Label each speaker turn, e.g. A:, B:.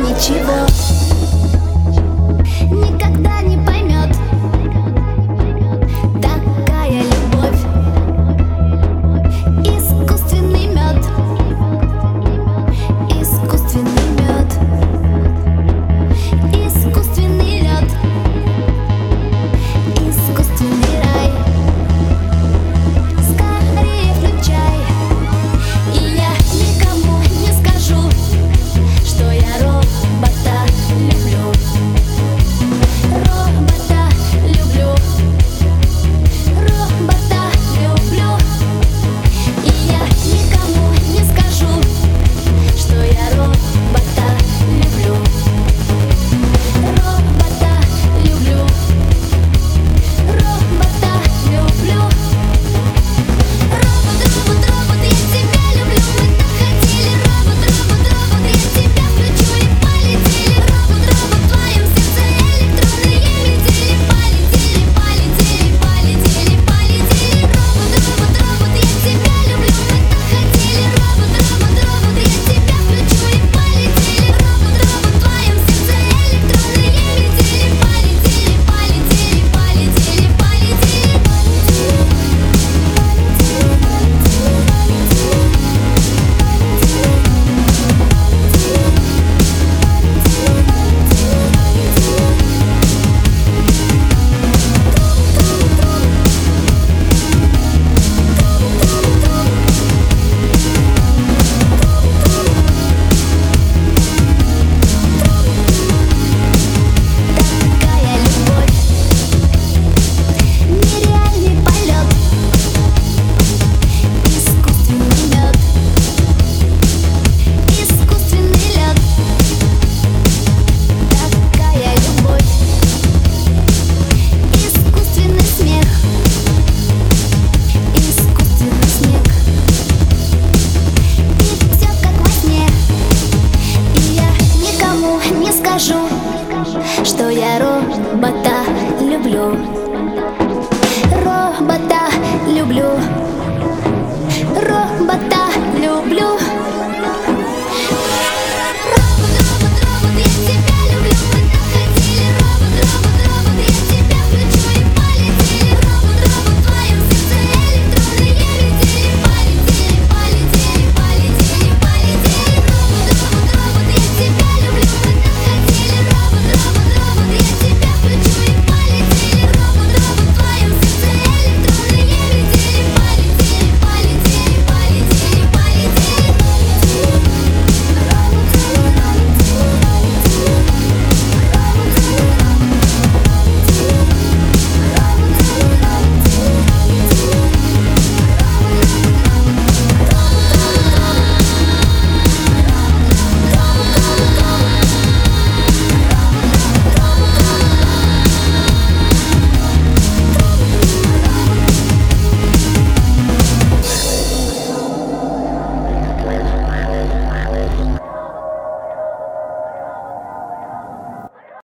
A: ничего